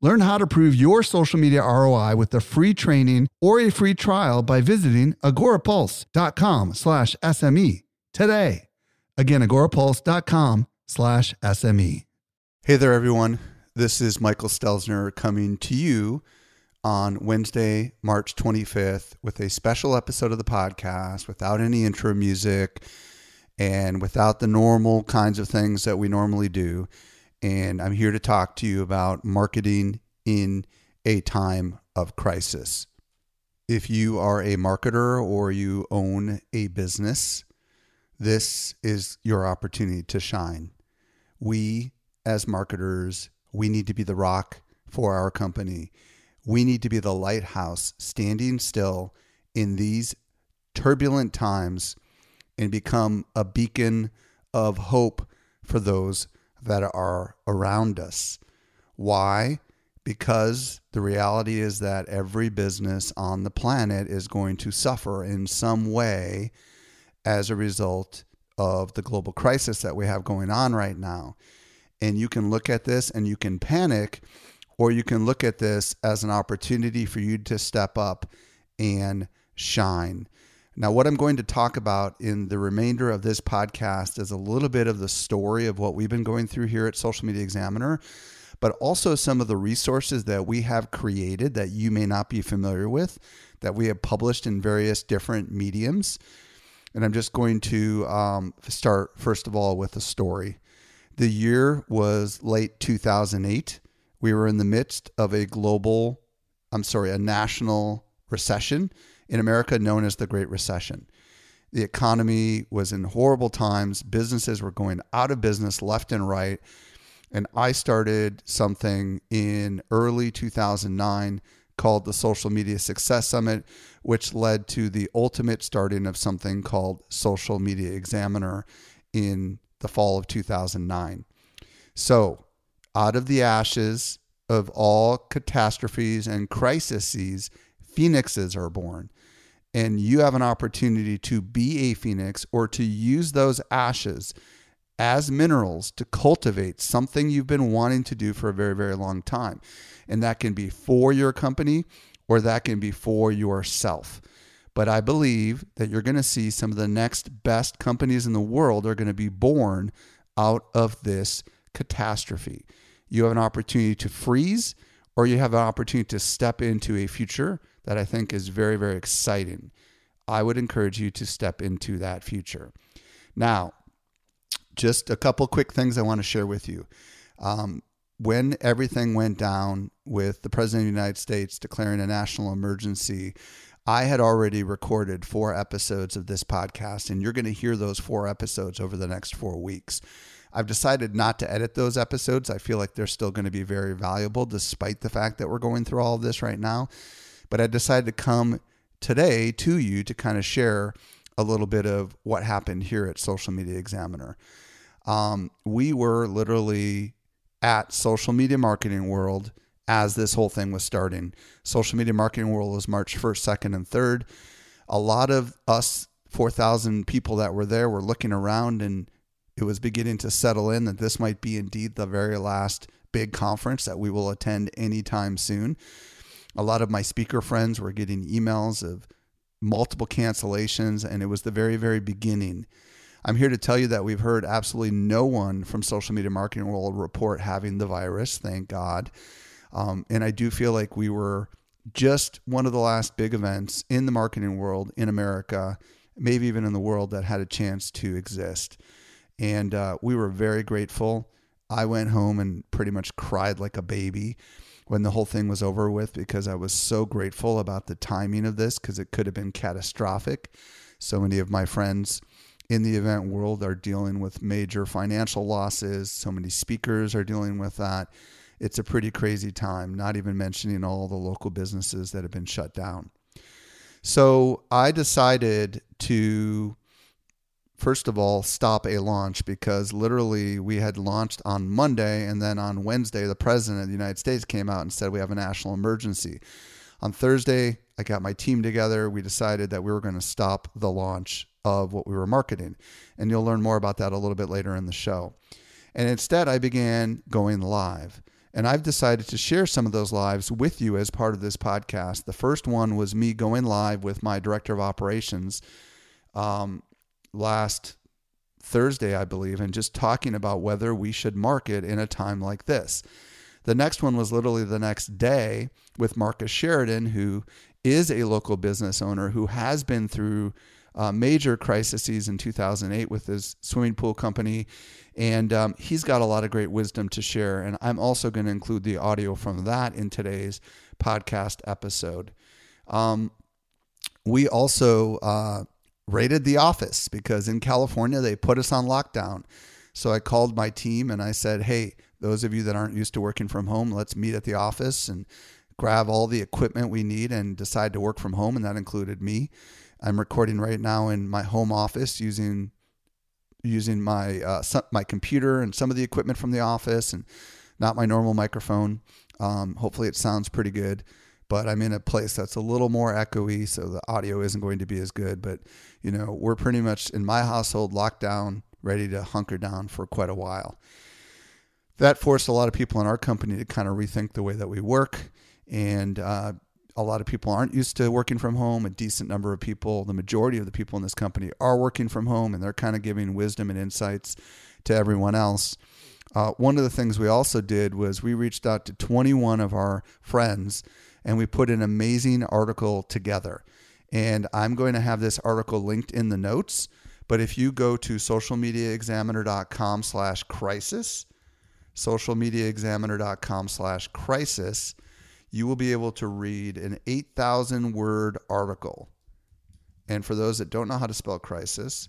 Learn how to prove your social media ROI with a free training or a free trial by visiting agorapulse.com slash SME today. Again, agorapulse.com slash SME. Hey there, everyone. This is Michael Stelzner coming to you on Wednesday, March 25th with a special episode of the podcast without any intro music and without the normal kinds of things that we normally do and I'm here to talk to you about marketing in a time of crisis. If you are a marketer or you own a business, this is your opportunity to shine. We, as marketers, we need to be the rock for our company. We need to be the lighthouse standing still in these turbulent times and become a beacon of hope for those that are around us. Why? Because the reality is that every business on the planet is going to suffer in some way as a result of the global crisis that we have going on right now. And you can look at this and you can panic, or you can look at this as an opportunity for you to step up and shine. Now, what I'm going to talk about in the remainder of this podcast is a little bit of the story of what we've been going through here at Social Media Examiner, but also some of the resources that we have created that you may not be familiar with, that we have published in various different mediums. And I'm just going to um, start, first of all, with a story. The year was late 2008. We were in the midst of a global, I'm sorry, a national recession in America known as the Great Recession. The economy was in horrible times. Businesses were going out of business left and right. And I started something in early 2009 called the Social Media Success Summit, which led to the ultimate starting of something called Social Media Examiner in the fall of 2009. So, out of the ashes of all catastrophes and crises, phoenixes are born and you have an opportunity to be a phoenix or to use those ashes as minerals to cultivate something you've been wanting to do for a very, very long time. And that can be for your company or that can be for yourself. But I believe that you're going to see some of the next best companies in the world are going to be born out of this catastrophe. You have an opportunity to freeze or you have an opportunity to step into a future that I think is very, very exciting. I would encourage you to step into that future. Now, just a couple quick things I want to share with you. Um, when everything went down with the President of the United States declaring a national emergency, I had already recorded four episodes of this podcast, and you're going to hear those four episodes over the next four weeks. I've decided not to edit those episodes. I feel like they're still going to be very valuable despite the fact that we're going through all of this right now. But I decided to come today to you to kind of share a little bit of what happened here at Social Media Examiner. Um, we were literally at Social Media Marketing World as this whole thing was starting. Social Media Marketing World was March 1st, 2nd, and 3rd. A lot of us 4,000 people that were there were looking around and it was beginning to settle in that this might be indeed the very last big conference that we will attend anytime soon. A lot of my speaker friends were getting emails of multiple cancellations, and it was the very, very beginning. I'm here to tell you that we've heard absolutely no one from social media marketing world report having the virus, thank God. Um, and I do feel like we were just one of the last big events in the marketing world in America, maybe even in the world, that had a chance to exist. And uh, we were very grateful. I went home and pretty much cried like a baby when the whole thing was over with because I was so grateful about the timing of this because it could have been catastrophic. So many of my friends in the event world are dealing with major financial losses. So many speakers are dealing with that. It's a pretty crazy time, not even mentioning all the local businesses that have been shut down. So I decided to first of all, stop a launch because literally we had launched on Monday, and then on Wednesday, the president of the United States came out and said we have a national emergency. On Thursday, I got my team together. We decided that we were going to stop the launch of what we were marketing. And you'll learn more about that a little bit later in the show. And instead, I began going live. And I've decided to share some of those lives with you as part of this podcast. The first one was me going live with my director of operations um, last Thursday, I believe, and just talking about whether we should market in a time like this. The next one was literally the next day with Marcus Sheridan, who is a local business owner who has been through uh, major crises in 2008 with his swimming pool company. And um, he's got a lot of great wisdom to share. And I'm also going to include the audio from that in today's podcast episode. Um, we also uh, raided the office because in California they put us on lockdown. So I called my team and I said, hey, those of you that aren't used to working from home, let's meet at the office and grab all the equipment we need and decide to work from home. And that included me. I'm recording right now in my home office using using my uh, my computer and some of the equipment from the office and not my normal microphone. Um, hopefully, it sounds pretty good. But I'm in a place that's a little more echoey, so the audio isn't going to be as good. But you know, we're pretty much in my household locked down, ready to hunker down for quite a while. That forced a lot of people in our company to kind of rethink the way that we work and uh, a lot of people aren't used to working from home. A decent number of people, the majority of the people in this company, are working from home, and they're kind of giving wisdom and insights to everyone else. Uh, one of the things we also did was we reached out to 21 of our friends and we put an amazing article together. And I'm going to have this article linked in the notes. But if you go to socialmediaexaminer.com slash crisis, socialmediaexaminer.com slash crisis, you will be able to read an 8,000 word article. And for those that don't know how to spell crisis,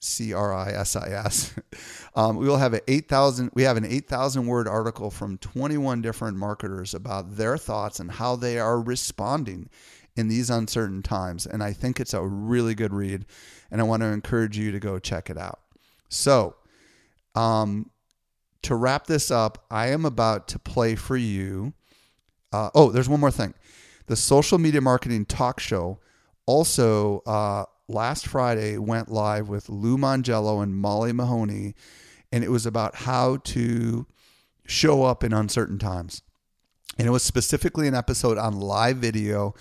C R I S I S, um, we will have an 8,000, we have an 8,000 word article from 21 different marketers about their thoughts and how they are responding in these uncertain times. And I think it's a really good read. And I want to encourage you to go check it out. So, um, to wrap this up, I am about to play for you uh, oh, there's one more thing. The social media marketing talk show also uh, last Friday went live with Lou Mongello and Molly Mahoney, and it was about how to show up in uncertain times. And it was specifically an episode on live video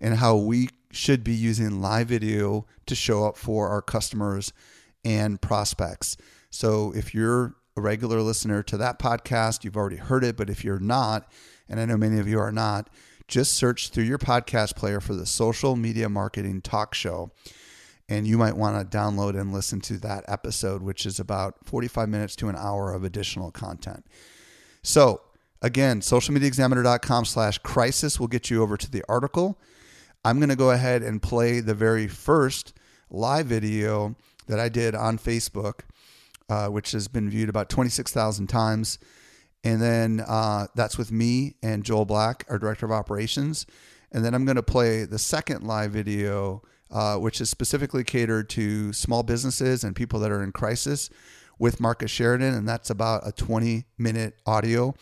and how we should be using live video to show up for our customers and prospects. So if you're a regular listener to that podcast, you've already heard it, but if you're not, and I know many of you are not, just search through your podcast player for the Social Media Marketing Talk Show. And you might want to download and listen to that episode, which is about 45 minutes to an hour of additional content. So, again, socialmediaexaminer.com slash crisis will get you over to the article. I'm going to go ahead and play the very first live video that I did on Facebook, uh, which has been viewed about 26,000 times. And then uh, that's with me and Joel Black, our director of operations. And then I'm going to play the second live video, uh, which is specifically catered to small businesses and people that are in crisis with Marcus Sheridan. And that's about a 20 minute audio.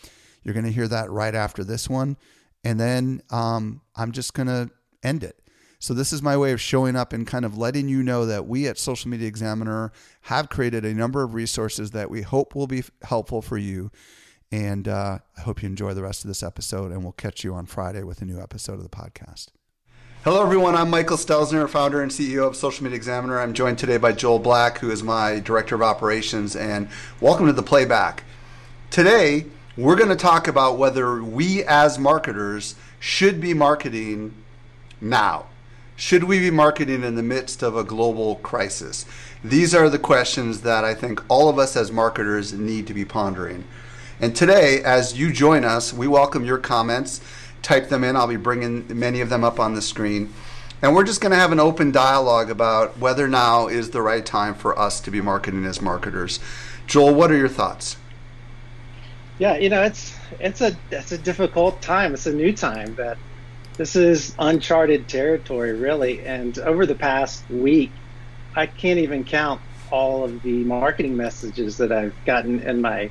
You're going to hear that right after this one. And then um, I'm just going to end it. So, this is my way of showing up and kind of letting you know that we at Social Media Examiner have created a number of resources that we hope will be helpful for you and uh, I hope you enjoy the rest of this episode, and we'll catch you on Friday with a new episode of the podcast. Hello, everyone. I'm Michael Stelzner, founder and CEO of Social Media Examiner. I'm joined today by Joel Black, who is my director of operations, and welcome to the playback. Today, we're going to talk about whether we as marketers should be marketing now. Should we be marketing in the midst of a global crisis? These are the questions that I think all of us as marketers need to be pondering. And today, as you join us, we welcome your comments. Type them in. I'll be bringing many of them up on the screen. And we're just going to have an open dialogue about whether now is the right time for us to be marketing as marketers. Joel, what are your thoughts? Yeah, you know, it's it's a it's a difficult time. It's a new time that this is uncharted territory, really. And over the past week, I can't even count all of the marketing messages that I've gotten in my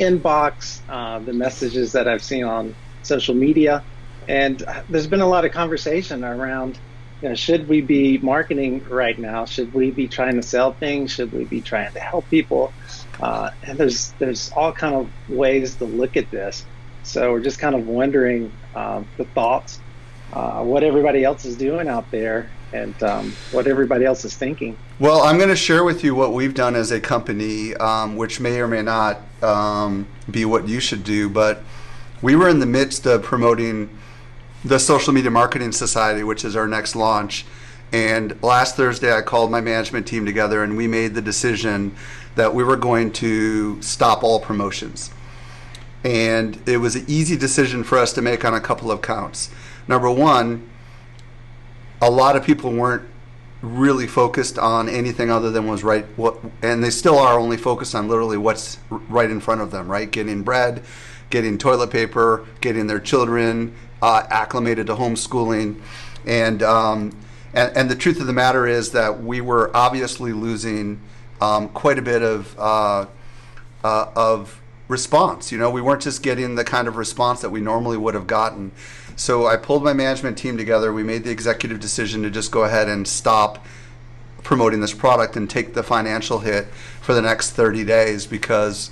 inbox, uh, the messages that I've seen on social media, and there's been a lot of conversation around. You know, should we be marketing right now? Should we be trying to sell things? Should we be trying to help people? Uh, and there's there's all kind of ways to look at this. So we're just kind of wondering um, the thoughts, uh, what everybody else is doing out there, and um, what everybody else is thinking. Well, I'm going to share with you what we've done as a company, um, which may or may not um, be what you should do. But we were in the midst of promoting the Social Media Marketing Society, which is our next launch. And last Thursday, I called my management team together and we made the decision that we were going to stop all promotions. And it was an easy decision for us to make on a couple of counts. Number one, a lot of people weren't really focused on anything other than was right what and they still are only focused on literally what's right in front of them right getting bread getting toilet paper getting their children uh, acclimated to homeschooling. And, um, and and the truth of the matter is that we were obviously losing um, quite a bit of uh, uh, of response. You know we weren't just getting the kind of response that we normally would have gotten. So I pulled my management team together. We made the executive decision to just go ahead and stop promoting this product and take the financial hit for the next 30 days because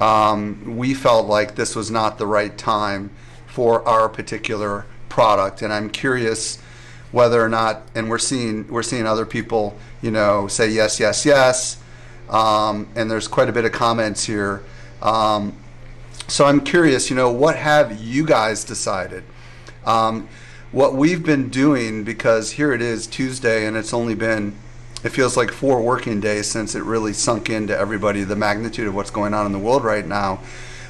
um, we felt like this was not the right time for our particular product. And I'm curious whether or not, and we're seeing we're seeing other people, you know, say yes, yes, yes. Um, and there's quite a bit of comments here. Um, so I'm curious, you know, what have you guys decided? Um, what we've been doing, because here it is Tuesday, and it's only been, it feels like four working days since it really sunk into everybody the magnitude of what's going on in the world right now.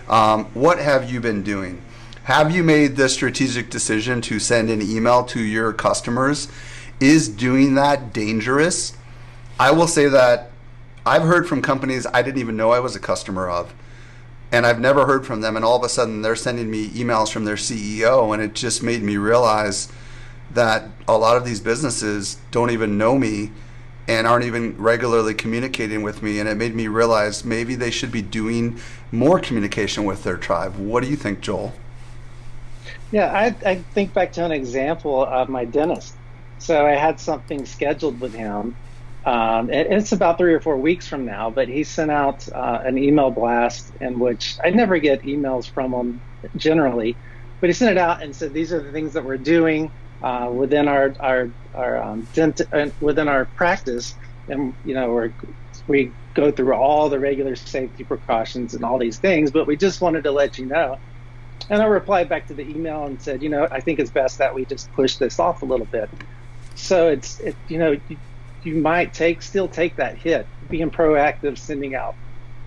Um, what have you been doing? Have you made the strategic decision to send an email to your customers? Is doing that dangerous? I will say that I've heard from companies I didn't even know I was a customer of and I've never heard from them. And all of a sudden, they're sending me emails from their CEO, and it just made me realize that a lot of these businesses don't even know me and aren't even regularly communicating with me. And it made me realize maybe they should be doing more communication with their tribe. What do you think, Joel? Yeah, I, I think back to an example of my dentist. So I had something scheduled with him um, it, it's about three or four weeks from now, but he sent out uh, an email blast in which I never get emails from him generally, but he sent it out and said these are the things that we're doing uh, within our our our um, dent- uh, within our practice, and you know we we go through all the regular safety precautions and all these things, but we just wanted to let you know. And I replied back to the email and said, you know, I think it's best that we just push this off a little bit. So it's, it, you know, you might take still take that hit. Being proactive, sending out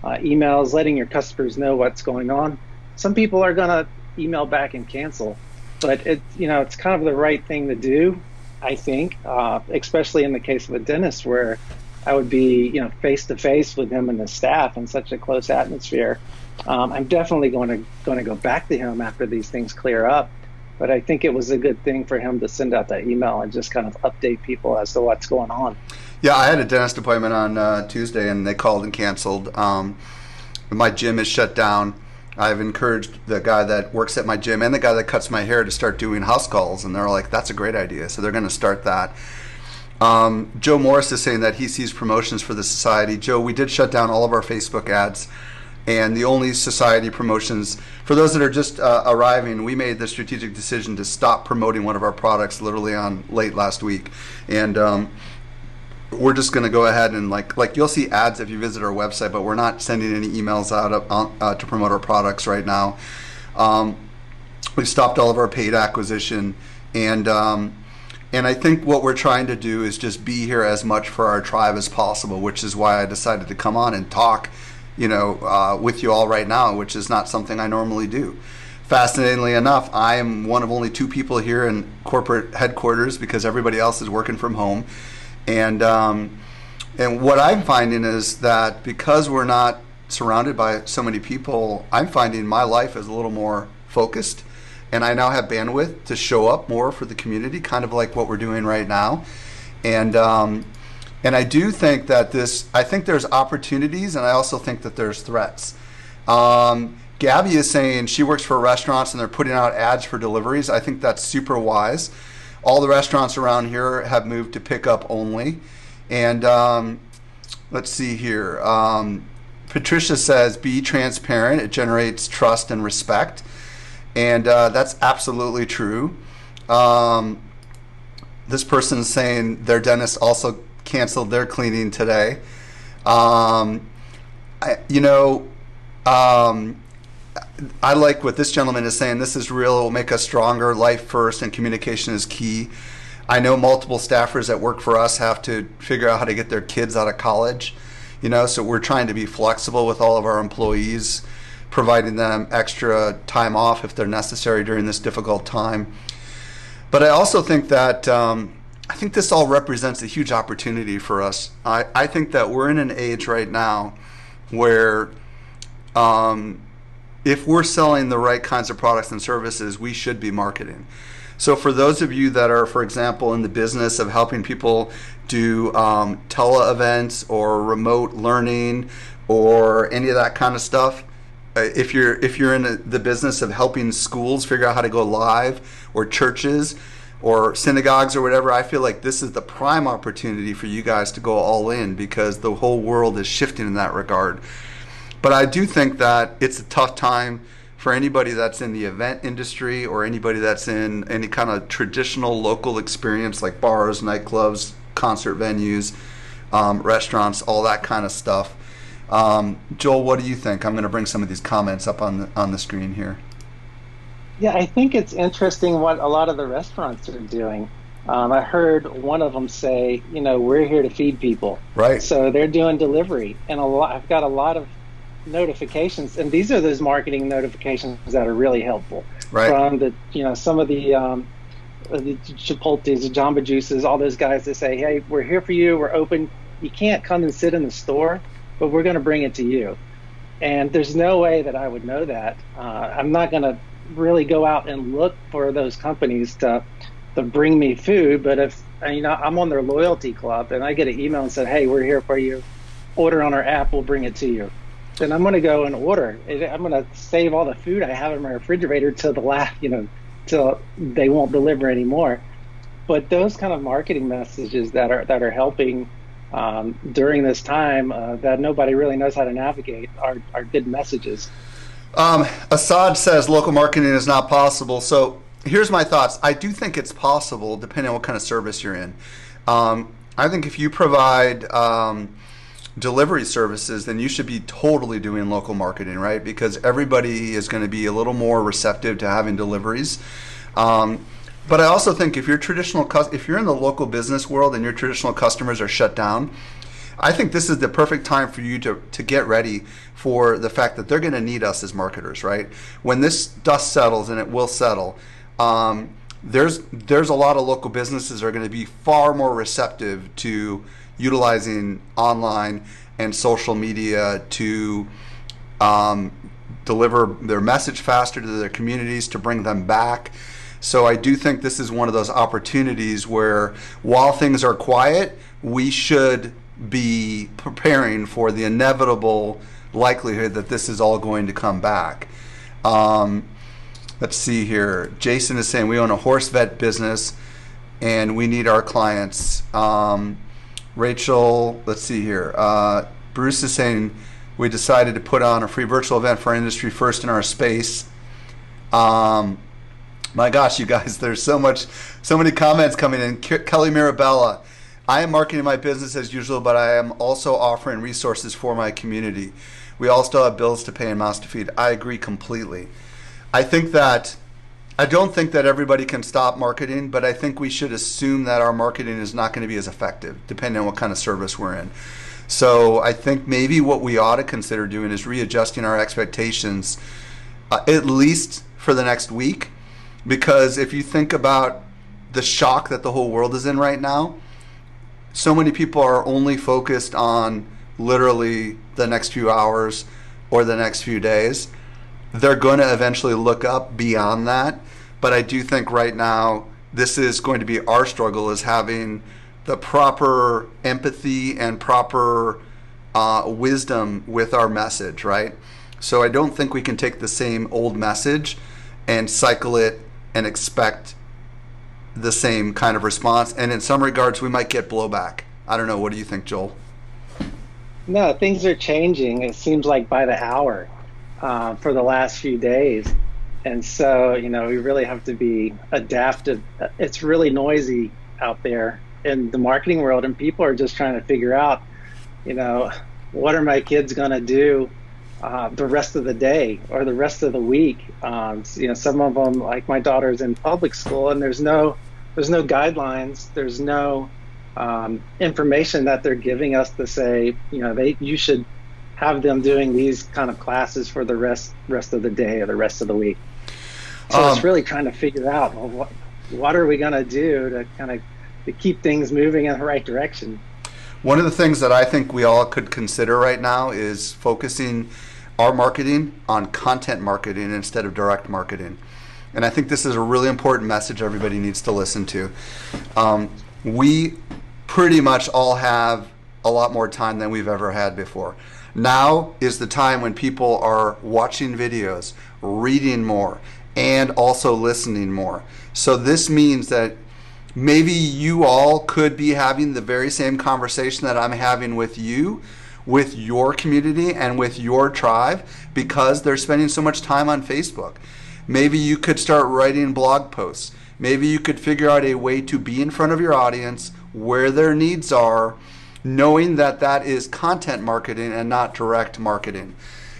uh, emails, letting your customers know what's going on. Some people are gonna email back and cancel, but it you know it's kind of the right thing to do. I think, uh, especially in the case of a dentist where I would be you know face to face with him and the staff in such a close atmosphere. Um, I'm definitely going to going to go back to him after these things clear up but I think it was a good thing for him to send out that email and just kind of update people as to what's going on. Yeah, I had a dentist appointment on uh, Tuesday, and they called and canceled. Um, my gym is shut down. I've encouraged the guy that works at my gym and the guy that cuts my hair to start doing house calls, and they're like, "That's a great idea." So they're going to start that. Um, Joe Morris is saying that he sees promotions for the society. Joe, we did shut down all of our Facebook ads and the only society promotions for those that are just uh, arriving we made the strategic decision to stop promoting one of our products literally on late last week and um, we're just going to go ahead and like like you'll see ads if you visit our website but we're not sending any emails out of, uh, to promote our products right now um, we stopped all of our paid acquisition and um, and I think what we're trying to do is just be here as much for our tribe as possible, which is why I decided to come on and talk you know, uh, with you all right now, which is not something I normally do. Fascinatingly enough, I am one of only two people here in corporate headquarters because everybody else is working from home, and um, and what I'm finding is that because we're not surrounded by so many people, I'm finding my life is a little more focused, and I now have bandwidth to show up more for the community, kind of like what we're doing right now, and. Um, And I do think that this, I think there's opportunities, and I also think that there's threats. Um, Gabby is saying she works for restaurants and they're putting out ads for deliveries. I think that's super wise. All the restaurants around here have moved to pickup only. And um, let's see here. Um, Patricia says, be transparent. It generates trust and respect. And uh, that's absolutely true. Um, this person is saying their dentist also canceled their cleaning today. Um, I, you know, um, I like what this gentleman is saying. This is real. It will make us stronger. Life first, and communication is key. I know multiple staffers that work for us have to figure out how to get their kids out of college. You know, so we're trying to be flexible with all of our employees, providing them extra time off if they're necessary during this difficult time. But I also think that um, I think this all represents a huge opportunity for us. I, I think that we're in an age right now where um, if we're selling the right kinds of products and services, we should be marketing. So, for those of you that are, for example, in the business of helping people do um, tele events or remote learning or any of that kind of stuff, uh, if you're if you're in the business of helping schools figure out how to go live or churches or synagogues or whatever, I feel like this is the prime opportunity for you guys to go all in because the whole world is shifting in that regard. But I do think that it's a tough time for anybody that's in the event industry or anybody that's in any kind of traditional local experience like bars, nightclubs, concert venues, um, restaurants, all that kind of stuff. Um, Joel, what do you think? I'm going to bring some of these comments up on the, on the screen here. Yeah, I think it's interesting what a lot of the restaurants are doing. Um, I heard one of them say, you know, we're here to feed people. Right. So they're doing delivery, and a lot. I've got a lot of notifications, and these are those marketing notifications that are really helpful. Right. From the, you know, some of the, um, the Chipotle's, the Jamba Juices, all those guys that say, hey, we're here for you. We're open. You can't come and sit in the store, but we're going to bring it to you. And there's no way that I would know that. Uh, I'm not going to really go out and look for those companies to to bring me food. But if you know I'm on their loyalty club and I get an email and said, "Hey, we're here for you. Order on our app. We'll bring it to you." Then I'm going to go and order. I'm going to save all the food I have in my refrigerator till the last, you know, till they won't deliver anymore. But those kind of marketing messages that are that are helping um, during this time uh, that nobody really knows how to navigate are, are good messages. Um, Assad says local marketing is not possible. So here's my thoughts. I do think it's possible, depending on what kind of service you're in. Um, I think if you provide um, delivery services, then you should be totally doing local marketing, right? Because everybody is going to be a little more receptive to having deliveries. Um, but I also think if you're traditional, if you're in the local business world and your traditional customers are shut down, I think this is the perfect time for you to, to get ready for the fact that they're going to need us as marketers, right? When this dust settles, and it will settle, um, there's there's a lot of local businesses are going to be far more receptive to utilizing online and social media to um, deliver their message faster to their communities to bring them back. So I do think this is one of those opportunities where while things are quiet, we should be preparing for the inevitable likelihood that this is all going to come back. Um, let's see here. Jason is saying we own a horse vet business and we need our clients. Um, Rachel, let's see here. Uh, Bruce is saying we decided to put on a free virtual event for industry first in our space. Um, my gosh, you guys, there's so much, so many comments coming in. Kelly Mirabella, I am marketing my business as usual, but I am also offering resources for my community. We all still have bills to pay and mouths to feed. I agree completely. I think that I don't think that everybody can stop marketing, but I think we should assume that our marketing is not going to be as effective, depending on what kind of service we're in. So I think maybe what we ought to consider doing is readjusting our expectations, uh, at least for the next week, because if you think about the shock that the whole world is in right now, so many people are only focused on literally the next few hours or the next few days. They're going to eventually look up beyond that. But I do think right now this is going to be our struggle is having the proper empathy and proper uh, wisdom with our message, right? So I don't think we can take the same old message and cycle it and expect the same kind of response. And in some regards, we might get blowback. I don't know. What do you think, Joel? No, things are changing. It seems like by the hour uh, for the last few days. And so, you know, we really have to be adaptive. It's really noisy out there in the marketing world, and people are just trying to figure out, you know, what are my kids going to do uh, the rest of the day or the rest of the week. Um, you know, some of them, like my daughter's in public school, and there's no there's no guidelines. There's no um, information that they're giving us to say, you know, they you should have them doing these kind of classes for the rest rest of the day or the rest of the week. So um, it's really trying to figure out well, what what are we going to do to kind of to keep things moving in the right direction. One of the things that I think we all could consider right now is focusing our marketing on content marketing instead of direct marketing. And I think this is a really important message everybody needs to listen to. Um, we pretty much all have a lot more time than we've ever had before. Now is the time when people are watching videos, reading more, and also listening more. So this means that maybe you all could be having the very same conversation that I'm having with you with your community and with your tribe because they're spending so much time on Facebook. Maybe you could start writing blog posts. Maybe you could figure out a way to be in front of your audience where their needs are, knowing that that is content marketing and not direct marketing.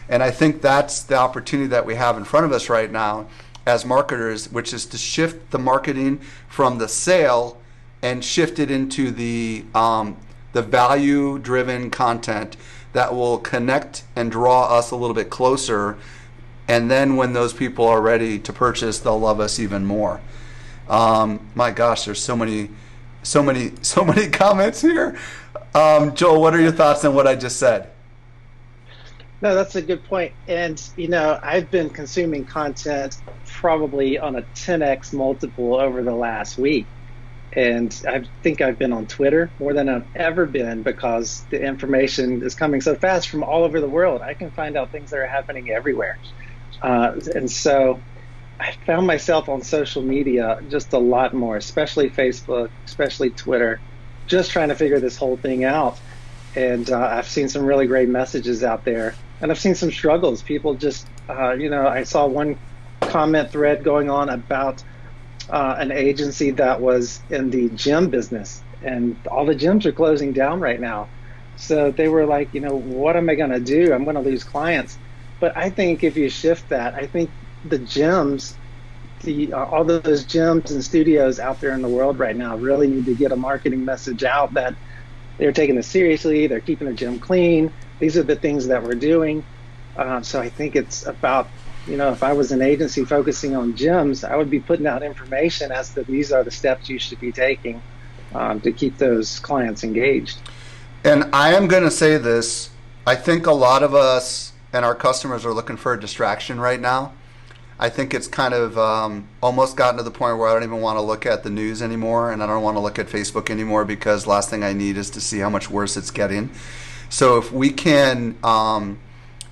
And I think that's the opportunity that we have in front of us right now as marketers, which is to shift the marketing from the sale and shift it into the um, the value driven content that will connect and draw us a little bit closer. And then when those people are ready to purchase, they'll love us even more. Um, my gosh, there's so many, so many, so many comments here. Um, Joel, what are your thoughts on what I just said? No, that's a good point. And, you know, I've been consuming content probably on a 10x multiple over the last week. And I think I've been on Twitter more than I've ever been because the information is coming so fast from all over the world. I can find out things that are happening everywhere. Uh, and so I found myself on social media just a lot more, especially Facebook, especially Twitter, just trying to figure this whole thing out. And uh, I've seen some really great messages out there. And I've seen some struggles. People just, uh, you know, I saw one comment thread going on about uh, an agency that was in the gym business, and all the gyms are closing down right now. So they were like, you know, what am I going to do? I'm going to lose clients. But I think if you shift that, I think the gyms, the uh, all those gyms and studios out there in the world right now really need to get a marketing message out that they're taking this seriously. They're keeping the gym clean. These are the things that we're doing. Uh, so I think it's about you know, if I was an agency focusing on gyms, I would be putting out information as to these are the steps you should be taking um, to keep those clients engaged. And I am going to say this I think a lot of us and our customers are looking for a distraction right now. I think it's kind of um, almost gotten to the point where I don't even want to look at the news anymore and I don't want to look at Facebook anymore because last thing I need is to see how much worse it's getting. So if we can um,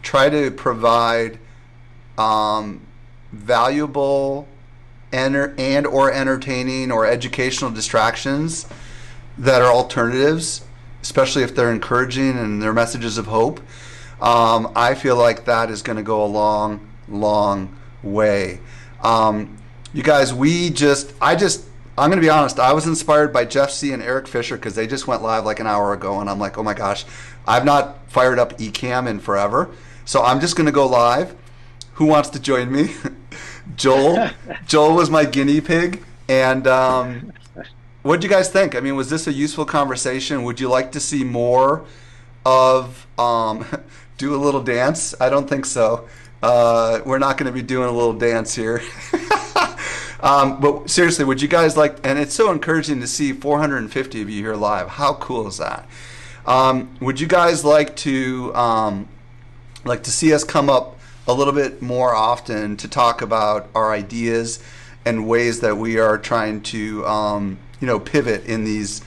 try to provide um, valuable enter- and or entertaining or educational distractions that are alternatives, especially if they're encouraging and they're messages of hope. Um, I feel like that is going to go a long, long way. Um, you guys, we just, I just, I'm going to be honest. I was inspired by Jeff Sieh and Eric Fisher because they just went live like an hour ago, and I'm like, oh my gosh, I've not fired up Ecamm in forever. So I'm just going to go live who wants to join me? Joel. Joel was my guinea pig. And um, what did you guys think? I mean, was this a useful conversation? Would you like to see more of um, do a little dance? I don't think so. Uh, we're not going to be doing a little dance here. um, but seriously, would you guys like? And it's so encouraging to see 450 of you here live. How cool is that? Um, would you guys like to um, like to see us come up a little bit more often to talk about our ideas and ways that we are trying to um, you know pivot in these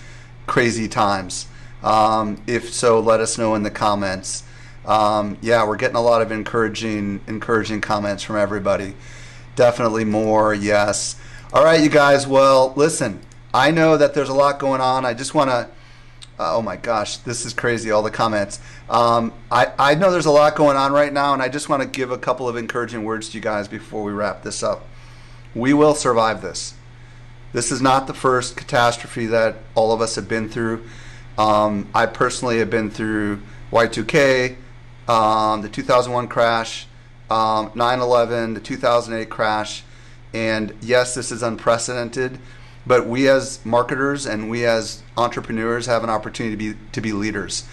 crazy times? Um, if so, let us know in the comments. Um, yeah, we're getting a lot of encouraging encouraging comments from everybody. Definitely more, yes. All right, you guys. Well, listen, I know that there's a lot going on. I just want to. Uh, oh my gosh, this is crazy! All the comments. Um, I I know there's a lot going on right now, and I just want to give a couple of encouraging words to you guys before we wrap this up. We will survive this. This is not the first catastrophe that all of us have been through. Um, I personally have been through Y2K, um, the 2001 crash, um, 9/11, the 2008 crash, and yes, this is unprecedented. But we as marketers and we as entrepreneurs have an opportunity to be to be leaders,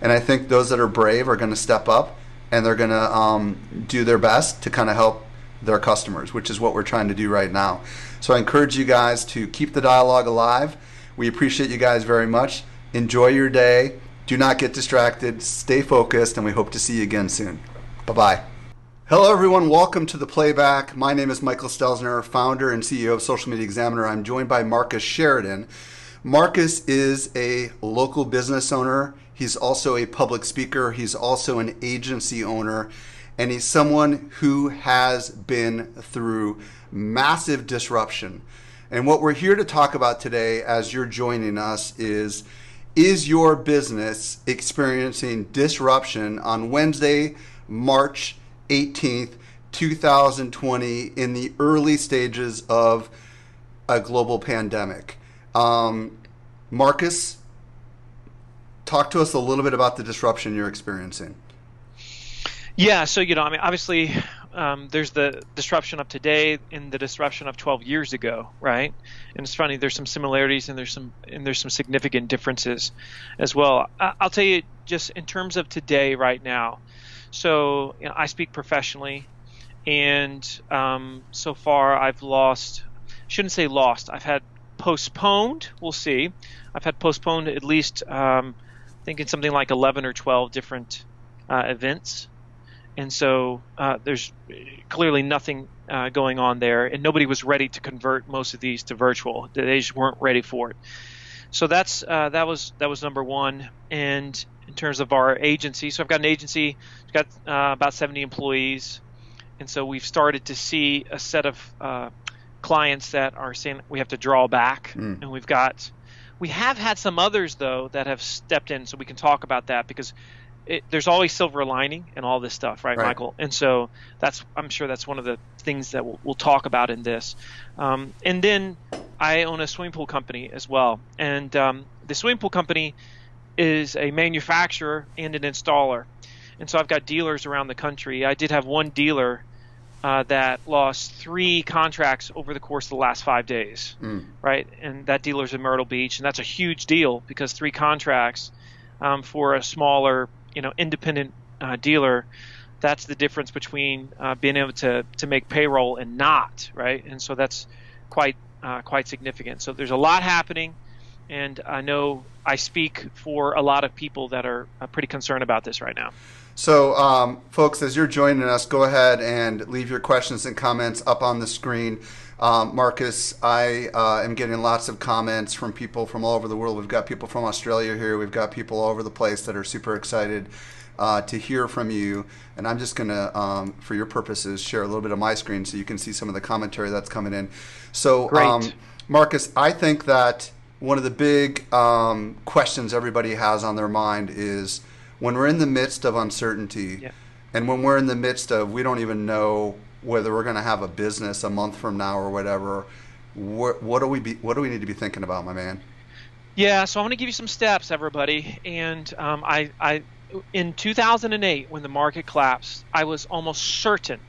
and I think those that are brave are going to step up and they're going to um, do their best to kind of help their customers, which is what we're trying to do right now. So I encourage you guys to keep the dialogue alive. We appreciate you guys very much. Enjoy your day. Do not get distracted. Stay focused, and we hope to see you again soon. Bye bye. Hello, everyone. Welcome to the playback. My name is Michael Stelzner, founder and CEO of Social Media Examiner. I'm joined by Marcus Sheridan. Marcus is a local business owner. He's also a public speaker. He's also an agency owner. And he's someone who has been through massive disruption. And what we're here to talk about today, as you're joining us, is is your business experiencing disruption on Wednesday, March 18th, 2020, in the early stages of a global pandemic? Um, Marcus, talk to us a little bit about the disruption you're experiencing. Yeah, so you know, I mean, obviously, um, there's the disruption of today and the disruption of 12 years ago, right? And it's funny, there's some similarities and there's some and there's some significant differences as well. I'll tell you just in terms of today, right now. So you know, I speak professionally, and um, so far I've lost. Shouldn't say lost. I've had postponed. We'll see. I've had postponed at least, um, I think it's something like 11 or 12 different uh, events and so uh, there's clearly nothing uh, going on there, and nobody was ready to convert most of these to virtual. They just weren't ready for it. So that's uh, that was that was number one. And in terms of our agency, so I've got an agency, it's got uh, about 70 employees, and so we've started to see a set of uh, clients that are saying we have to draw back, mm. and we've got we have had some others though that have stepped in, so we can talk about that because it, there's always silver lining and all this stuff, right, right, Michael? And so that's I'm sure that's one of the things that we'll, we'll talk about in this. Um, and then I own a swimming pool company as well, and um, the swimming pool company is a manufacturer and an installer, and so I've got dealers around the country. I did have one dealer. Uh, that lost three contracts over the course of the last five days, mm. right? And that dealer's in Myrtle Beach, and that's a huge deal because three contracts um, for a smaller you know independent uh, dealer, that's the difference between uh, being able to to make payroll and not, right? And so that's quite uh, quite significant. So there's a lot happening, and I know I speak for a lot of people that are uh, pretty concerned about this right now. So, um, folks, as you're joining us, go ahead and leave your questions and comments up on the screen. Um, Marcus, I uh, am getting lots of comments from people from all over the world. We've got people from Australia here. We've got people all over the place that are super excited uh, to hear from you. And I'm just going to, um, for your purposes, share a little bit of my screen so you can see some of the commentary that's coming in. So, um, Marcus, I think that one of the big um, questions everybody has on their mind is when we're in the midst of uncertainty. Yeah. And when we're in the midst of, we don't even know whether we're going to have a business a month from now or whatever, what, what do we be, what do we need to be thinking about, my man? Yeah, so I'm going to give you some steps, everybody. And um, I, I, in 2008, when the market collapsed, I was almost certain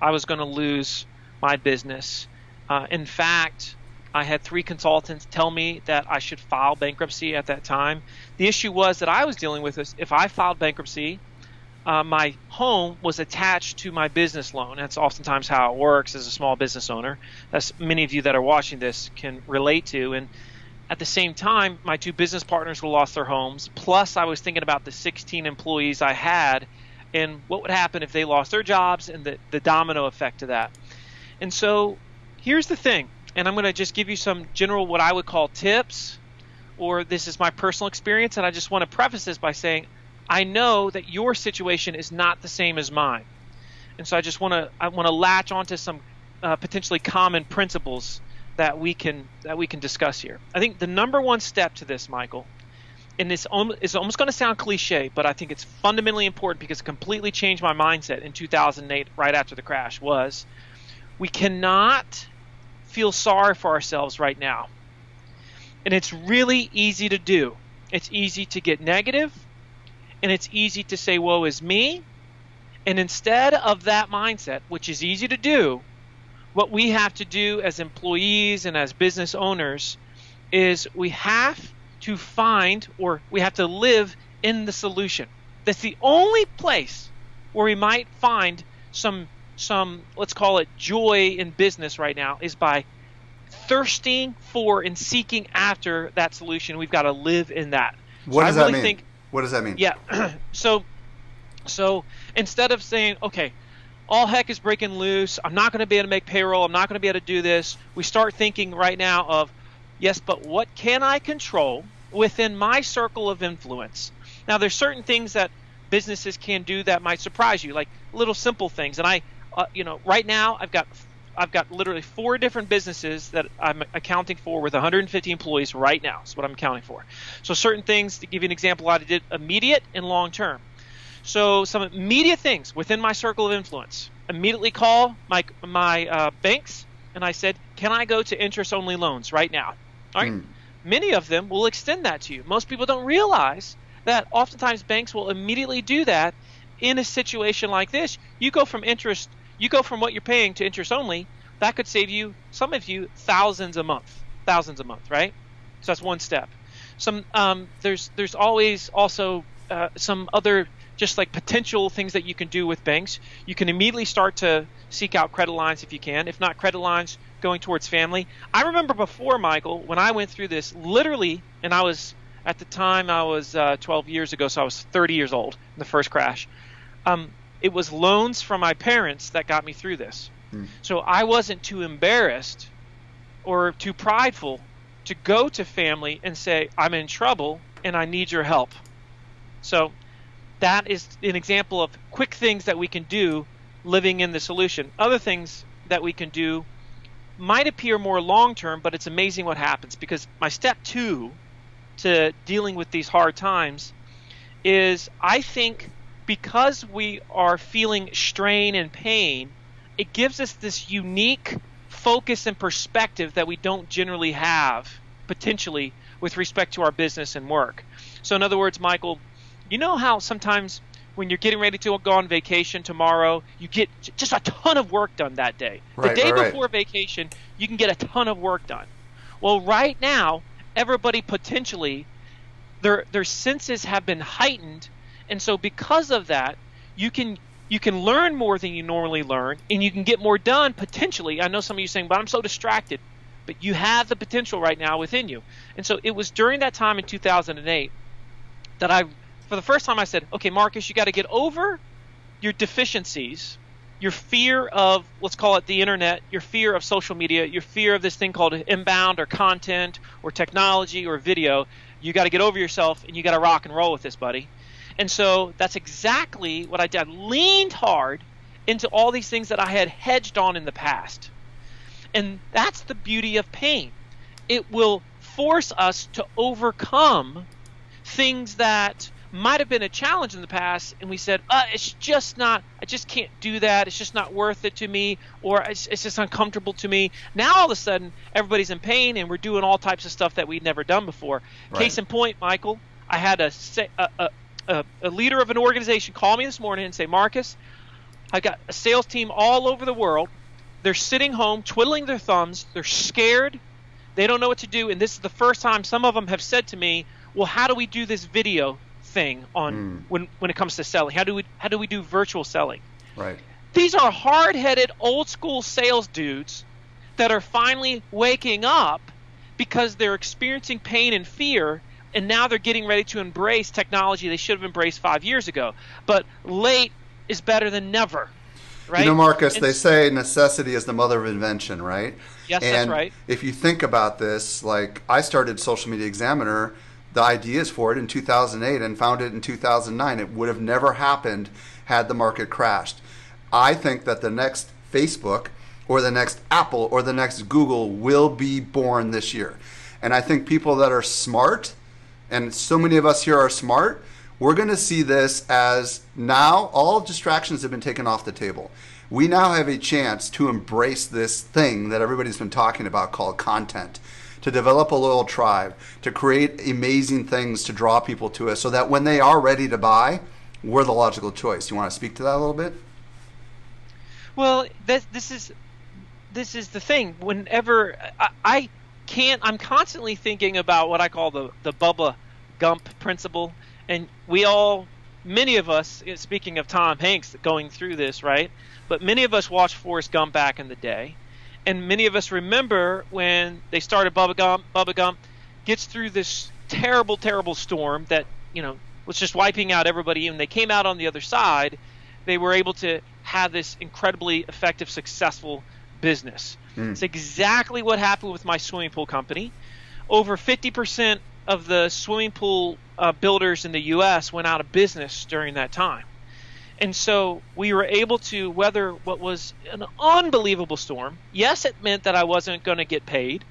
I was going to lose my business. Uh, in fact, I had three consultants tell me that I should file bankruptcy at that time. The issue was that I was dealing with is if I filed bankruptcy, uh, my home was attached to my business loan. That's oftentimes how it works as a small business owner. That's many of you that are watching this can relate to. And at the same time, my two business partners were lost their homes. Plus, I was thinking about the 16 employees I had and what would happen if they lost their jobs and the, the domino effect of that. And so here's the thing, and I'm going to just give you some general, what I would call tips or this is my personal experience, and I just want to preface this by saying I know that your situation is not the same as mine, and so I just want to I want to latch onto some uh, potentially common principles that we can that we can discuss here. I think the number one step to this, Michael, and this is almost going to sound cliche, but I think it's fundamentally important because it completely changed my mindset in 2008, right after the crash. Was we cannot feel sorry for ourselves right now, and it's really easy to do. It's easy to get negative, and it's easy to say, "Woe is me," and instead of that mindset, which is easy to do, what we have to do as employees and as business owners is we have to find or we have to live in the solution. That's the only place where we might find some some let's call it joy in business right now is by thirsting for and seeking after that solution. We've got to live in that. What so does really that mean? Think, what does that mean? Yeah. so so instead of saying, okay, all heck is breaking loose. I'm not going to be able to make payroll. I'm not going to be able to do this. We start thinking right now of, yes, but what can I control within my circle of influence? Now, there's certain things that businesses can do that might surprise you, like little simple things. And I, uh, you know, right now I've got I've got literally four different businesses that I'm accounting for with 150 employees right now. That's what I'm accounting for. So certain things, to give you an example, I did immediate and long term. So some immediate things within my circle of influence. Immediately call my my uh, banks and I said, "Can I go to interest-only loans right now?" All right. Mm. Many of them will extend that to you. Most people don't realize that oftentimes banks will immediately do that in a situation like this. You go from interest, you go from what you're paying to interest only. That could save you, some of you, thousands a month, thousands a month, right? So that's one step. Some um, there's there's always also uh, some other just like potential things that you can do with banks. You can immediately start to seek out credit lines if you can. If not credit lines, going towards family. I remember before, Michael, when I went through this, literally, and I was at the time I was uh, 12 years ago, so I was 30 years old in the first crash. Um, it was loans from my parents that got me through this. Hmm. So I wasn't too embarrassed or too prideful to go to family and say, I'm in trouble and I need your help. So that is an example of quick things that we can do living in the solution. Other things that we can do might appear more long term, but it's amazing what happens because my step two to dealing with these hard times is I think because we are feeling strain and pain, it gives us this unique focus and perspective that we don't generally have potentially with respect to our business and work. So, in other words, Michael, you know how sometimes when you're getting ready to go on vacation tomorrow, you get just a ton of work done that day. Right, the day right, before vacation, you can get a ton of work done. Well, right now, everybody potentially their their senses have been heightened, and so because of that, you can you can learn more than you normally learn, and you can get more done potentially. I know some of you saying, "But I'm so distracted." But you have the potential right now within you. And so it was during that time in 2008 that I for the first time I said, okay, Marcus, you got to get over your deficiencies, your fear of, let's call it the internet, your fear of social media, your fear of this thing called inbound or content or technology or video. You got to get over yourself and you got to rock and roll with this, buddy. And so that's exactly what I did. I leaned hard into all these things that I had hedged on in the past. And that's the beauty of pain. It will force us to overcome things that might have been a challenge in the past, and we said, uh, it's just not, I just can't do that. It's just not worth it to me, or it's, it's just uncomfortable to me. Now all of a sudden, everybody's in pain, and we're doing all types of stuff that we'd never done before. Right. Case in point, Michael, I had a, a, a, a leader of an organization call me this morning and say, Marcus, I've got a sales team all over the world. They're sitting home, twiddling their thumbs. They're scared. They don't know what to do. And this is the first time some of them have said to me, well, how do we do this video thing on mm. when when it comes to selling. How do we how do we do virtual selling? Right. These are hard-headed old school sales dudes that are finally waking up because they're experiencing pain and fear and now they're getting ready to embrace technology they should have embraced 5 years ago. But late is better than never. right? You know, Marcus, And they say necessity is the mother of invention, right? Yes, that's and right. If you think about this, like I started Social Media Examiner, the ideas for it in 2008 and found it in 2009. It would have never happened had the market crashed. I think that the next Facebook or the next Apple or the next Google will be born this year. And I think people that are smart, and so many of us here are smart, we're going to see this as now all distractions have been taken off the table. We now have a chance to embrace this thing that everybody's been talking about called content, to develop a loyal tribe, to create amazing things to draw people to us so that when they are ready to buy, we're the logical choice. You want to speak to that a little bit? Well, this this is this is the thing. Whenever I, I can't, I'm constantly thinking about what I call the the Bubba Gump principle, and we all, many of us, speaking of Tom Hanks going through this, right? But many of us watched Forrest Gump back in the day, and many of us remember when they started Bubba Gump. Bubba Gump gets through this terrible, terrible storm that you know was just wiping out everybody, and they came out on the other side. They were able to have this incredibly effective, successful business. Hmm. It's exactly what happened with my swimming pool company. Over 50% of the swimming pool uh, builders in the U.S. went out of business during that time. And so we were able to weather what was an unbelievable storm. Yes, it meant that I wasn't going to get paid.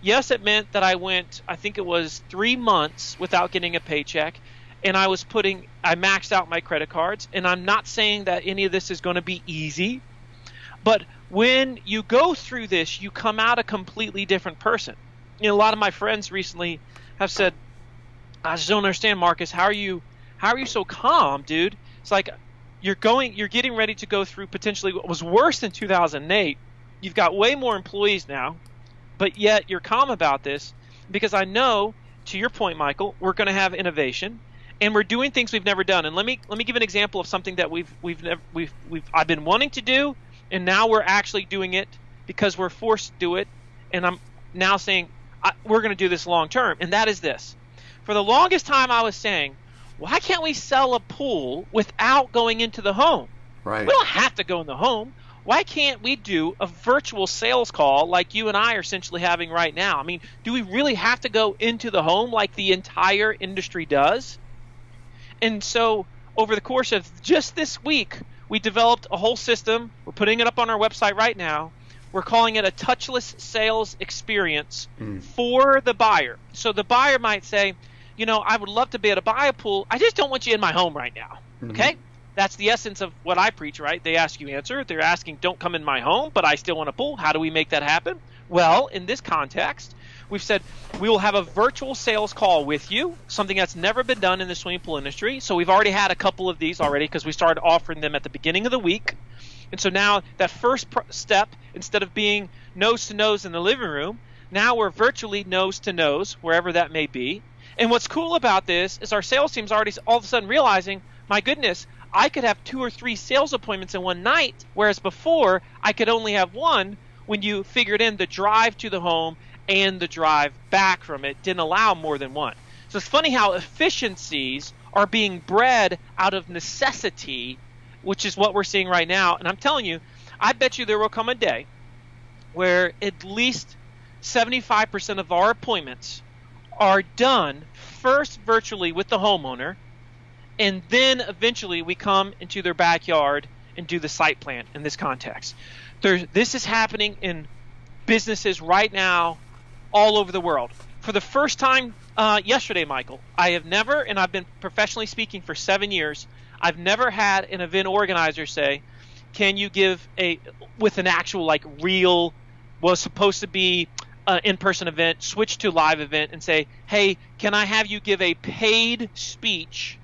Yes, it meant that I went, I think it was three months without getting a paycheck. And I was putting, I maxed out my credit cards. And I'm not saying that any of this is going to be easy. But when you go through this, you come out a completely different person. You know, a lot of my friends recently have said, "I just don't understand, Marcus. How are you? How are you so calm, dude? It's like you're going, you're getting ready to go through potentially what was worse than 2008. You've got way more employees now, but yet you're calm about this because I know, to your point, Michael, we're going to have innovation." And we're doing things we've never done. And let me let me give an example of something that we've we've never we've we've I've been wanting to do, and now we're actually doing it because we're forced to do it and i'm now saying I, we're going to do this long term and that is this for the longest time i was saying why can't we sell a pool without going into the home Right. we don't have to go in the home why can't we do a virtual sales call like you and i are essentially having right now i mean do we really have to go into the home like the entire industry does and so, over the course of just this week, we developed a whole system. We're putting it up on our website right now. We're calling it a touchless sales experience mm. for the buyer. So the buyer might say, you know, I would love to be able to buy a pool. I just don't want you in my home right now. Mm-hmm. Okay? That's the essence of what I preach, right? They ask you answer. They're asking, don't come in my home, but I still want a pool. How do we make that happen? Well, in this context, we've said we will have a virtual sales call with you, something that's never been done in the swimming pool industry. So we've already had a couple of these already because we started offering them at the beginning of the week. And so now that first pr- step, instead of being nose to nose in the living room, now we're virtually nose to nose, wherever that may be. And what's cool about this is our sales team's already all of a sudden realizing, my goodness, I could have two or three sales appointments in one night, whereas before I could only have one when you figured in the drive to the home and the drive back from it didn't allow more than one. So it's funny how efficiencies are being bred out of necessity, which is what we're seeing right now. And I'm telling you, I bet you there will come a day where at least 75% of our appointments are done first virtually with the homeowner, and then eventually we come into their backyard and do the site plan in this context. There's, this is happening in businesses right now all over the world. For the first time uh, yesterday, Michael, I have never, and I've been professionally speaking for seven years, I've never had an event organizer say, "Can you give a with an actual like real was supposed to be an in-person event, switch to live event, and say, "Hey, can I have you give a paid speech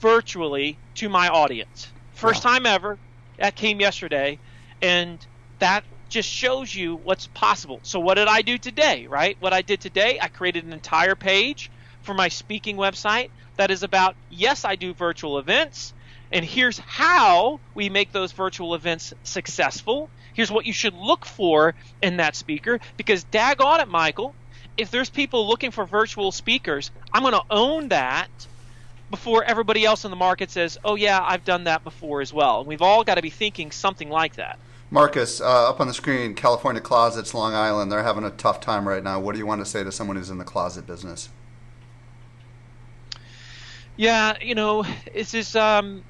virtually to my audience?" First time ever. That came yesterday, and that just shows you what's possible. So what did I do today, right? What I did today, I created an entire page for my speaking website that is about yes, I do virtual events, and here's how we make those virtual events successful. Here's what you should look for in that speaker because daggone it, Michael, if there's people looking for virtual speakers, I'm going to own that before everybody else in the market says, "Oh yeah, I've done that before as well." And we've all got to be thinking something like that. Marcus, uh, up on the screen, California Closets, Long Island, they're having a tough time right now. What do you want to say to someone who's in the closet business? Yeah, you know, this is um,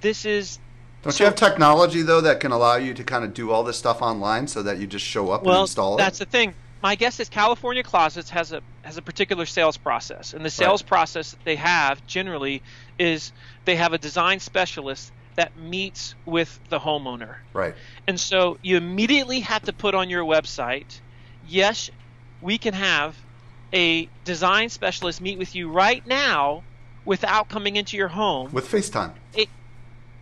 this is. Don't so, you have technology though that can allow you to kind of do all this stuff online so that you just show up well, and install it? Well, that's the thing. My guess is California Closets has a has a particular sales process, and the sales right. process that they have generally is they have a design specialist that meets with the homeowner. Right. And so you immediately have to put on your website, yes, we can have a design specialist meet with you right now without coming into your home with FaceTime. It,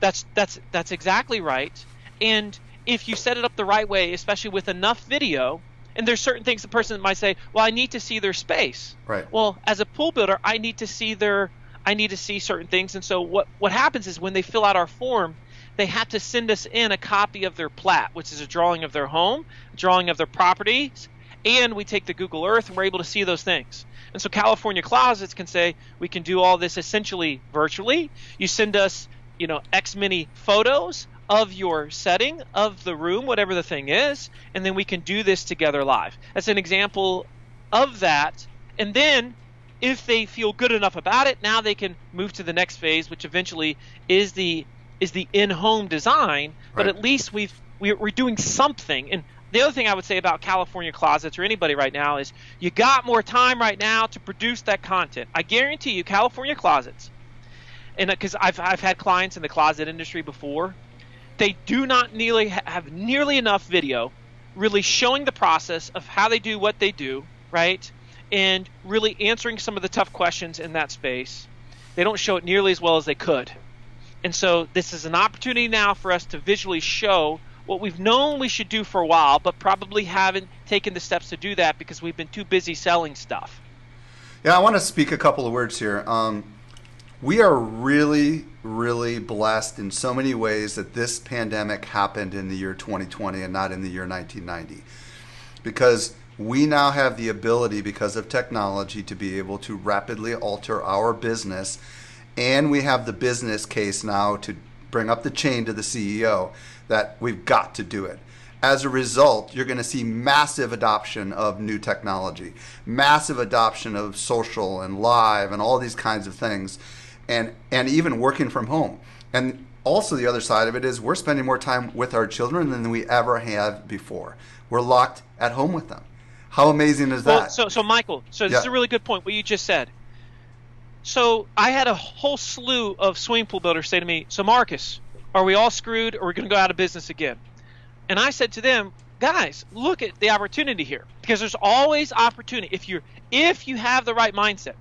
that's that's that's exactly right. And if you set it up the right way, especially with enough video, and there's certain things the person might say, "Well, I need to see their space." Right. Well, as a pool builder, I need to see their I need to see certain things. And so what what happens is when they fill out our form, they have to send us in a copy of their plat, which is a drawing of their home, a drawing of their properties, and we take the Google Earth and we're able to see those things. And so California Closets can say we can do all this essentially virtually. You send us, you know, X many photos of your setting of the room, whatever the thing is, and then we can do this together live. As an example of that. And then if they feel good enough about it, now they can move to the next phase, which eventually is the is the in-home design. But at least we've we're doing something. And the other thing I would say about California Closets or anybody right now is you got more time right now to produce that content. I guarantee you, California Closets, and because uh, I've I've had clients in the closet industry before, they do not nearly have nearly enough video, really showing the process of how they do what they do, right, and really answering some of the tough questions in that space. They don't show it nearly as well as they could. And so this is an opportunity now for us to visually show what we've known we should do for a while, but probably haven't taken the steps to do that because we've been too busy selling stuff. Yeah, I want to speak a couple of words here. Um, we are really, really blessed in so many ways that this pandemic happened in the year 2020 and not in the year 1990. Because we now have the ability, because of technology, to be able to rapidly alter our business. And we have the business case now to bring up the chain to the CEO that we've got to do it. As a result, you're going to see massive adoption of new technology, massive adoption of social and live and all these kinds of things, and, and even working from home. And also, the other side of it is we're spending more time with our children than we ever have before. We're locked at home with them. How amazing is that? Well, so, so Michael, so this yeah. is a really good point. What you just said. So I had a whole slew of swimming pool builders say to me, "So Marcus, are we all screwed or are we going to go out of business again? And I said to them, guys, look at the opportunity here because there's always opportunity if you if you have the right mindset.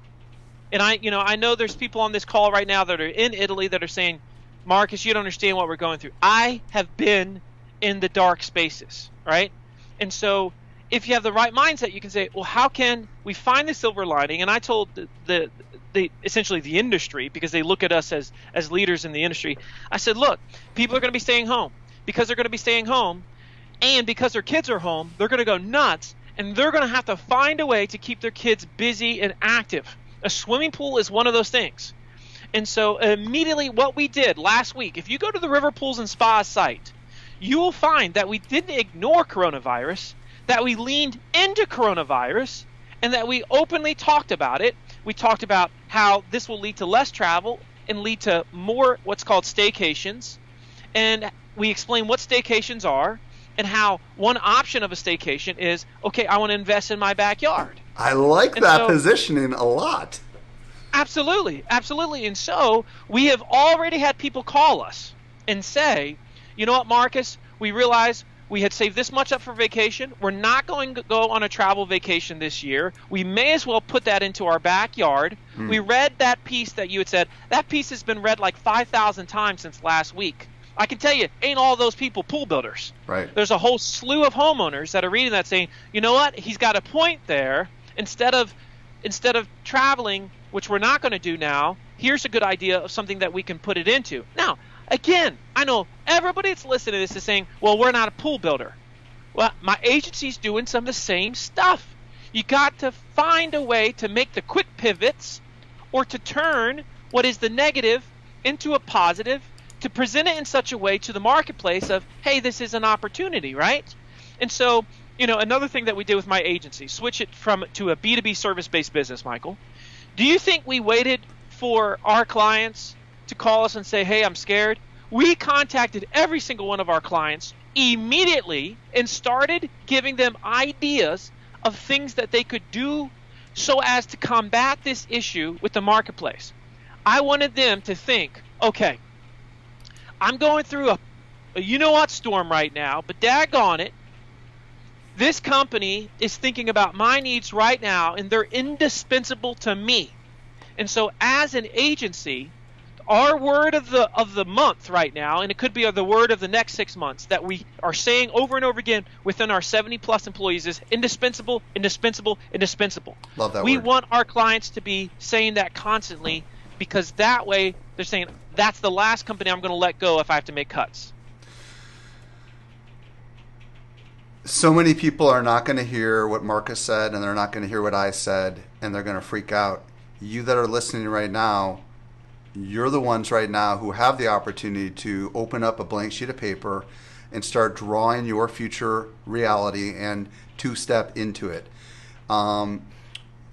And I, you know, I know there's people on this call right now that are in Italy that are saying, Marcus, you don't understand what we're going through. I have been in the dark spaces, right? And so if you have the right mindset, you can say, well, how can we find the silver lining? And I told the, the, the essentially the industry because they look at us as as leaders in the industry. I said, look, people are going to be staying home because they're going to be staying home, and because their kids are home, they're going to go nuts, and they're going to have to find a way to keep their kids busy and active. A swimming pool is one of those things. And so immediately what we did last week, if you go to the River Pools and Spas site, you will find that we didn't ignore coronavirus that we leaned into coronavirus and that we openly talked about it. We talked about how this will lead to less travel and lead to more what's called staycations. And we explain what staycations are and how one option of a staycation is okay, I want to invest in my backyard. I like and that so, positioning a lot. Absolutely, absolutely. And so we have already had people call us and say, you know what, Marcus, we realize we had saved this much up for vacation. We're not going to go on a travel vacation this year. We may as well put that into our backyard. Mm. We read that piece that you had said. That piece has been read like 5,000 times since last week. I can tell you, ain't all those people pool builders. Right. There's a whole slew of homeowners that are reading that saying, you know what? He's got a point there. Instead of instead of traveling, which we're not going to do now, here's a good idea of something that we can put it into. Now, Again, I know everybody that's listening to this is saying, well, we're not a pool builder. Well, my agency's doing some of the same stuff. You got to find a way to make the quick pivots or to turn what is the negative into a positive to present it in such a way to the marketplace of, hey, this is an opportunity, right? And so, you know, another thing that we did with my agency, switch it from to a B2B service-based business, Michael. Do you think we waited for our clients to call us and say, "Hey, I'm scared"? We contacted every single one of our clients immediately and started giving them ideas of things that they could do so as to combat this issue with the marketplace. I wanted them to think, okay, I'm going through a, a you know what storm right now, but daggone it, this company is thinking about my needs right now and they're indispensable to me. And so as an agency, our word of the of the month right now, and it could be the word of the next six months that we are saying over and over again within our 70 plus employees is indispensable, indispensable, indispensable. Love that we word. want our clients to be saying that constantly because that way they're saying that's the last company I'm going to let go if I have to make cuts. So many people are not going to hear what Marcus said, and they're not going to hear what I said, and they're going to freak out. You that are listening right now, you're the ones right now who have the opportunity to open up a blank sheet of paper and start drawing your future reality and two step into it. Um,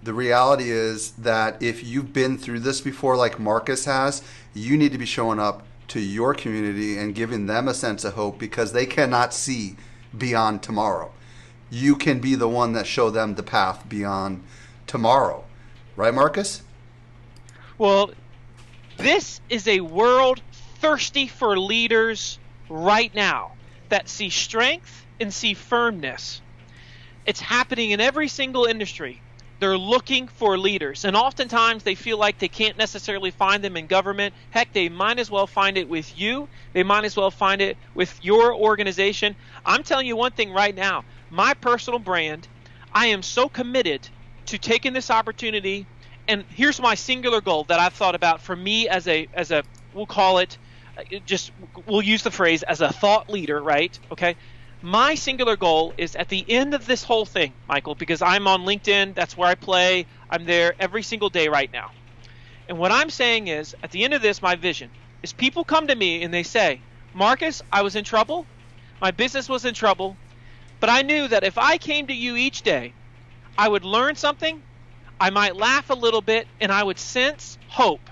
the reality is that if you've been through this before, like Marcus has, you need to be showing up to your community and giving them a sense of hope because they cannot see beyond tomorrow. You can be the one that show them the path beyond tomorrow. Right, Marcus? Well, this is a world thirsty for leaders right now that see strength and see firmness. It's happening in every single industry. They're looking for leaders, and oftentimes they feel like they can't necessarily find them in government. Heck, they might as well find it with you. They might as well find it with your organization. I'm telling you one thing right now my personal brand, I am so committed to taking this opportunity and here's my singular goal that I've thought about for me as a as a we'll call it uh, just we'll use the phrase as a thought leader, right? Okay. My singular goal is at the end of this whole thing, Michael, because I'm on LinkedIn, that's where I play. I'm there every single day right now. And what I'm saying is, at the end of this, my vision is people come to me and they say, Marcus, I was in trouble. My business was in trouble. But I knew that if I came to you each day, I would learn something I might laugh a little bit and I would sense hope.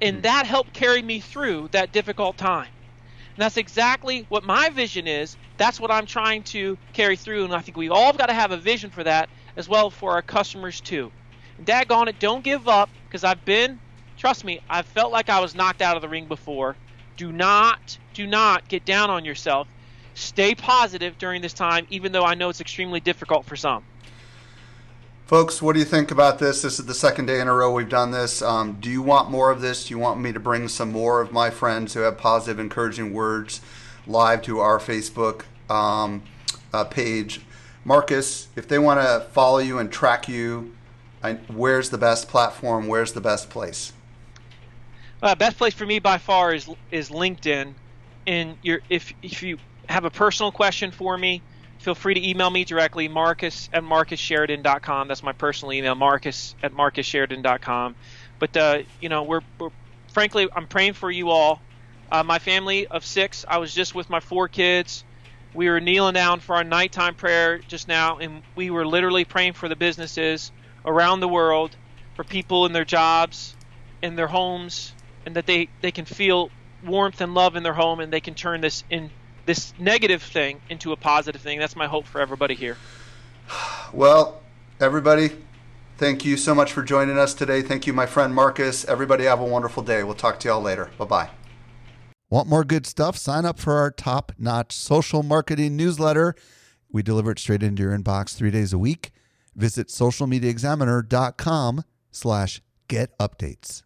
And mm. that helped carry me through that difficult time. And that's exactly what my vision is. That's what I'm trying to carry through. And I think we've all got to have a vision for that as well for our customers too. And daggone it, don't give up because I've been, trust me, I've felt like I was knocked out of the ring before. Do not, do not get down on yourself. Stay positive during this time, even though I know it's extremely difficult for some. Folks, what do you think about this? This is the second day in a row we've done this. Um, do you want more of this? Do you want me to bring some more of my friends who have positive, encouraging words live to our Facebook um, uh, page? Marcus, if they want to follow you and track you, I, where's the best platform? Where's the best place? Uh, best place for me by far is is LinkedIn. And if if you have a personal question for me, feel free to email me directly, marcus at marcussheridan.com. That's my personal email, marcus at marcussheridan.com. But, uh, you know, we're, we're, frankly, I'm praying for you all. Uh, my family of six, I was just with my four kids. We were kneeling down for our nighttime prayer just now, and we were literally praying for the businesses around the world, for people in their jobs, in their homes, and that they, they can feel warmth and love in their home and they can turn this in this negative thing into a positive thing. That's my hope for everybody here. Well, everybody, thank you so much for joining us today. Thank you, my friend Marcus. Everybody, have a wonderful day. We'll talk to y'all later. Bye bye. Want more good stuff? Sign up for our top notch social marketing newsletter. We deliver it straight into your inbox three days a week. Visit socialmediaexaminer.com slash get updates.